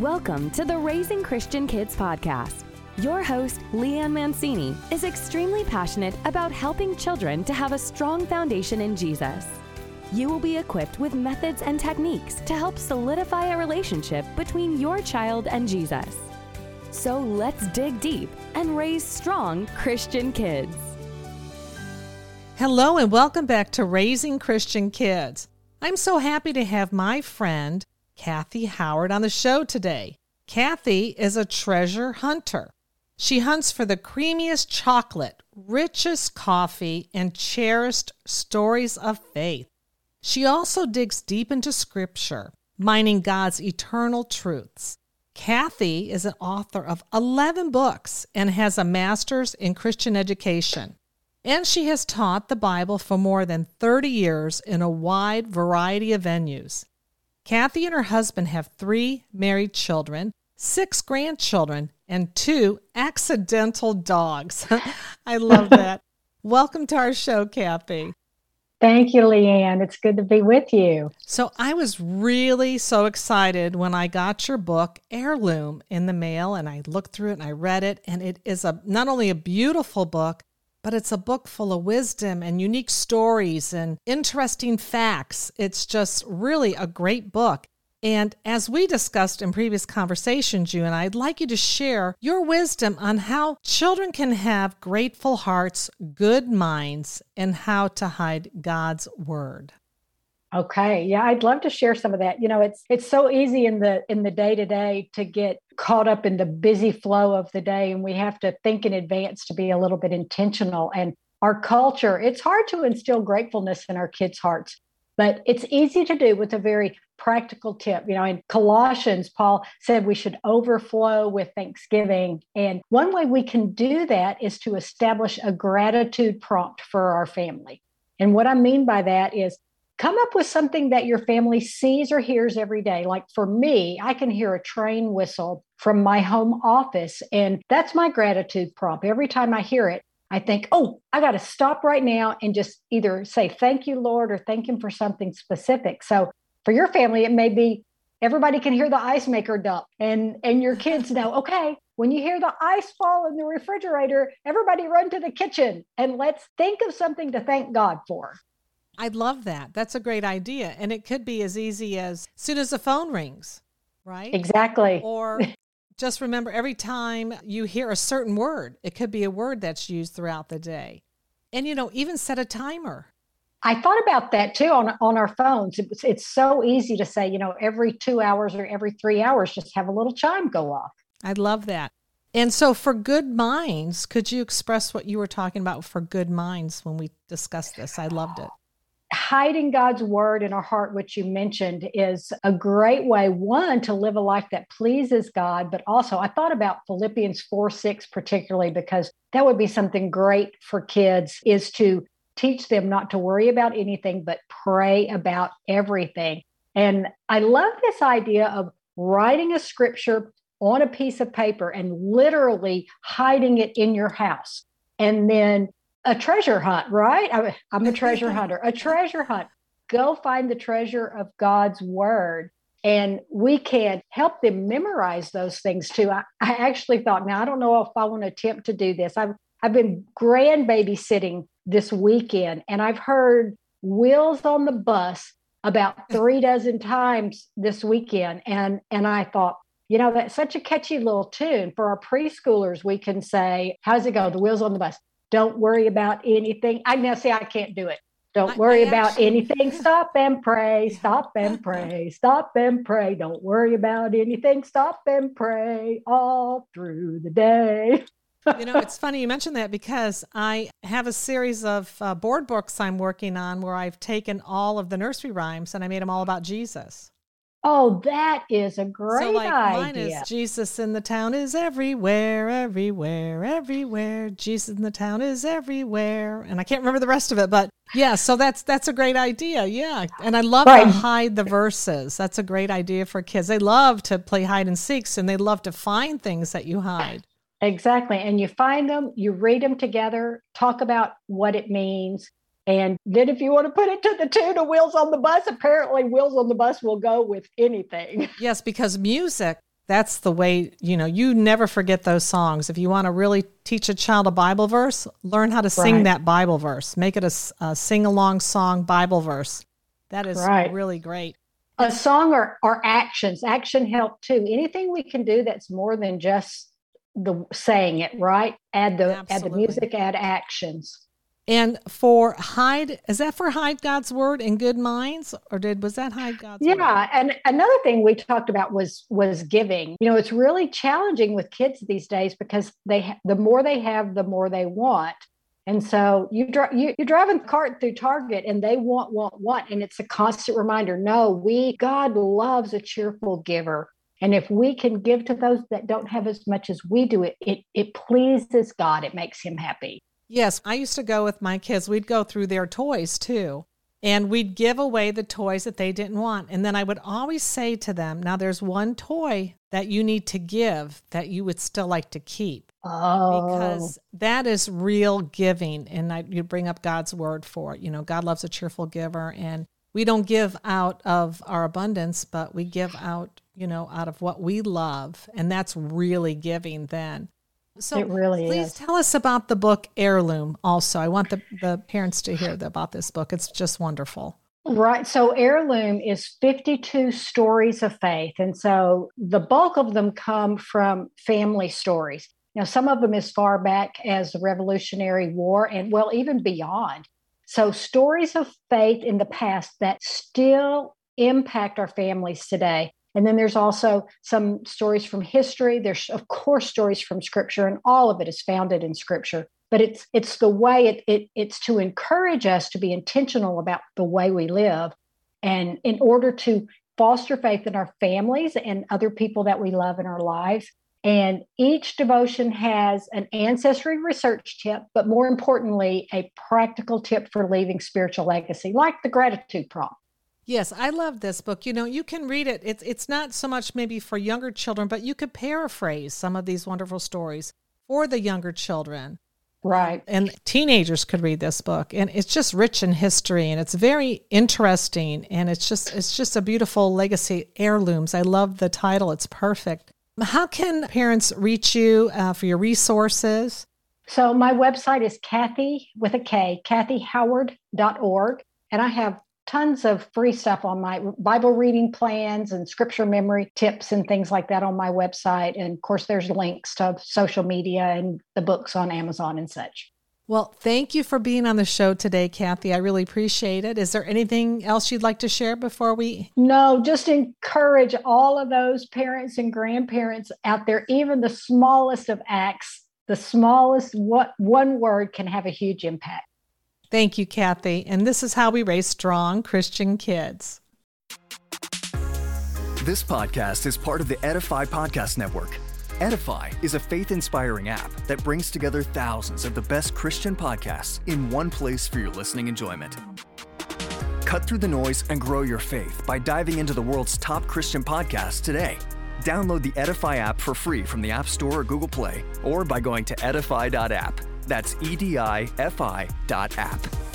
Welcome to the Raising Christian Kids podcast. Your host, Leanne Mancini, is extremely passionate about helping children to have a strong foundation in Jesus. You will be equipped with methods and techniques to help solidify a relationship between your child and Jesus. So let's dig deep and raise strong Christian kids. Hello, and welcome back to Raising Christian Kids. I'm so happy to have my friend, Kathy Howard on the show today. Kathy is a treasure hunter. She hunts for the creamiest chocolate, richest coffee, and cherished stories of faith. She also digs deep into scripture, mining God's eternal truths. Kathy is an author of 11 books and has a master's in Christian education. And she has taught the Bible for more than 30 years in a wide variety of venues. Kathy and her husband have three married children, six grandchildren, and two accidental dogs. I love that. Welcome to our show, Kathy. Thank you, Leanne. It's good to be with you. So, I was really so excited when I got your book, Heirloom, in the mail, and I looked through it and I read it. And it is a not only a beautiful book, but it's a book full of wisdom and unique stories and interesting facts. It's just really a great book. And as we discussed in previous conversations, you and I, I'd like you to share your wisdom on how children can have grateful hearts, good minds, and how to hide God's word. Okay. Yeah, I'd love to share some of that. You know, it's it's so easy in the in the day-to-day to get caught up in the busy flow of the day and we have to think in advance to be a little bit intentional and our culture, it's hard to instill gratefulness in our kids' hearts, but it's easy to do with a very practical tip. You know, in Colossians, Paul said we should overflow with thanksgiving. And one way we can do that is to establish a gratitude prompt for our family. And what I mean by that is come up with something that your family sees or hears every day. Like for me, I can hear a train whistle from my home office, and that's my gratitude prompt. Every time I hear it, I think, oh, I got to stop right now and just either say thank you, Lord, or thank Him for something specific. So for your family, it may be everybody can hear the ice maker dump, and and your kids know, okay, when you hear the ice fall in the refrigerator, everybody run to the kitchen and let's think of something to thank God for. I'd love that. That's a great idea. And it could be as easy as soon as the phone rings, right? Exactly. Or just remember every time you hear a certain word, it could be a word that's used throughout the day. And, you know, even set a timer. I thought about that too on, on our phones. It's, it's so easy to say, you know, every two hours or every three hours, just have a little chime go off. I love that. And so, for good minds, could you express what you were talking about for good minds when we discussed this? I loved it hiding God's word in our heart, which you mentioned, is a great way, one, to live a life that pleases God, but also I thought about Philippians 4 6 particularly, because that would be something great for kids is to teach them not to worry about anything, but pray about everything. And I love this idea of writing a scripture on a piece of paper and literally hiding it in your house. And then a treasure hunt, right? I, I'm a treasure hunter, a treasure hunt. Go find the treasure of God's word. And we can help them memorize those things too. I, I actually thought, now I don't know if I want to attempt to do this. I've I've been grand babysitting this weekend and I've heard wheels on the bus about three dozen times this weekend. And and I thought, you know, that's such a catchy little tune. For our preschoolers, we can say, how's it go? The wheels on the bus. Don't worry about anything. I now say I can't do it. Don't worry I, I about actually... anything. Stop and pray. Stop and pray. Stop and pray. Don't worry about anything. Stop and pray all through the day. you know, it's funny you mentioned that because I have a series of uh, board books I'm working on where I've taken all of the nursery rhymes and I made them all about Jesus. Oh, that is a great so like idea. Mine is Jesus in the town is everywhere, everywhere, everywhere. Jesus in the town is everywhere, and I can't remember the rest of it, but yeah. So that's that's a great idea. Yeah, and I love right. to hide the verses. That's a great idea for kids. They love to play hide and seeks, and they love to find things that you hide. Exactly, and you find them, you read them together, talk about what it means, and then if you want to put it to the tune of Wheels on the Bus, apparently Wheels on the Bus will go with anything. Yes, because music that's the way, you know, you never forget those songs. If you want to really teach a child a Bible verse, learn how to sing right. that Bible verse. Make it a, a sing along song Bible verse. That is right. really great. A song or, or actions. Action help too. Anything we can do that's more than just the saying it, right? Add the Absolutely. add the music, add actions. And for hide, is that for hide God's word in good minds, or did was that hide God's yeah, word? Yeah, and another thing we talked about was was giving. You know, it's really challenging with kids these days because they the more they have, the more they want. And so you, drive you you're driving the cart through Target, and they want, want, want, and it's a constant reminder. No, we God loves a cheerful giver. And if we can give to those that don't have as much as we do, it, it, it pleases God. It makes him happy. Yes, I used to go with my kids. We'd go through their toys too. And we'd give away the toys that they didn't want. And then I would always say to them, now there's one toy that you need to give that you would still like to keep. Oh. Because that is real giving. And I, you bring up God's word for it. You know, God loves a cheerful giver. And we don't give out of our abundance, but we give out, you know, out of what we love. And that's really giving then. So it really please is. tell us about the book Heirloom also. I want the, the parents to hear about this book. It's just wonderful. Right. So Heirloom is 52 stories of faith. And so the bulk of them come from family stories. Now, some of them as far back as the Revolutionary War and, well, even beyond. So, stories of faith in the past that still impact our families today. And then there's also some stories from history. There's, of course, stories from scripture, and all of it is founded in scripture. But it's it's the way it, it it's to encourage us to be intentional about the way we live. And in order to foster faith in our families and other people that we love in our lives. And each devotion has an ancestry research tip, but more importantly, a practical tip for leaving spiritual legacy, like the gratitude prompt. Yes, I love this book. You know, you can read it. It's it's not so much maybe for younger children, but you could paraphrase some of these wonderful stories for the younger children. Right. And teenagers could read this book and it's just rich in history and it's very interesting and it's just it's just a beautiful legacy heirlooms. I love the title. It's perfect. How can parents reach you uh, for your resources? So my website is Kathy with a K, kathyhoward.org. And I have tons of free stuff on my Bible reading plans and scripture memory tips and things like that on my website. And of course, there's links to social media and the books on Amazon and such. Well, thank you for being on the show today, Kathy. I really appreciate it. Is there anything else you'd like to share before we? No, just encourage all of those parents and grandparents out there, even the smallest of acts, the smallest what one word can have a huge impact. Thank you, Kathy. And this is how we raise strong Christian kids. This podcast is part of the Edify Podcast Network. Edify is a faith inspiring app that brings together thousands of the best Christian podcasts in one place for your listening enjoyment. Cut through the noise and grow your faith by diving into the world's top Christian podcasts today. Download the Edify app for free from the App Store or Google Play, or by going to edify.app. That's E D I F I dot app.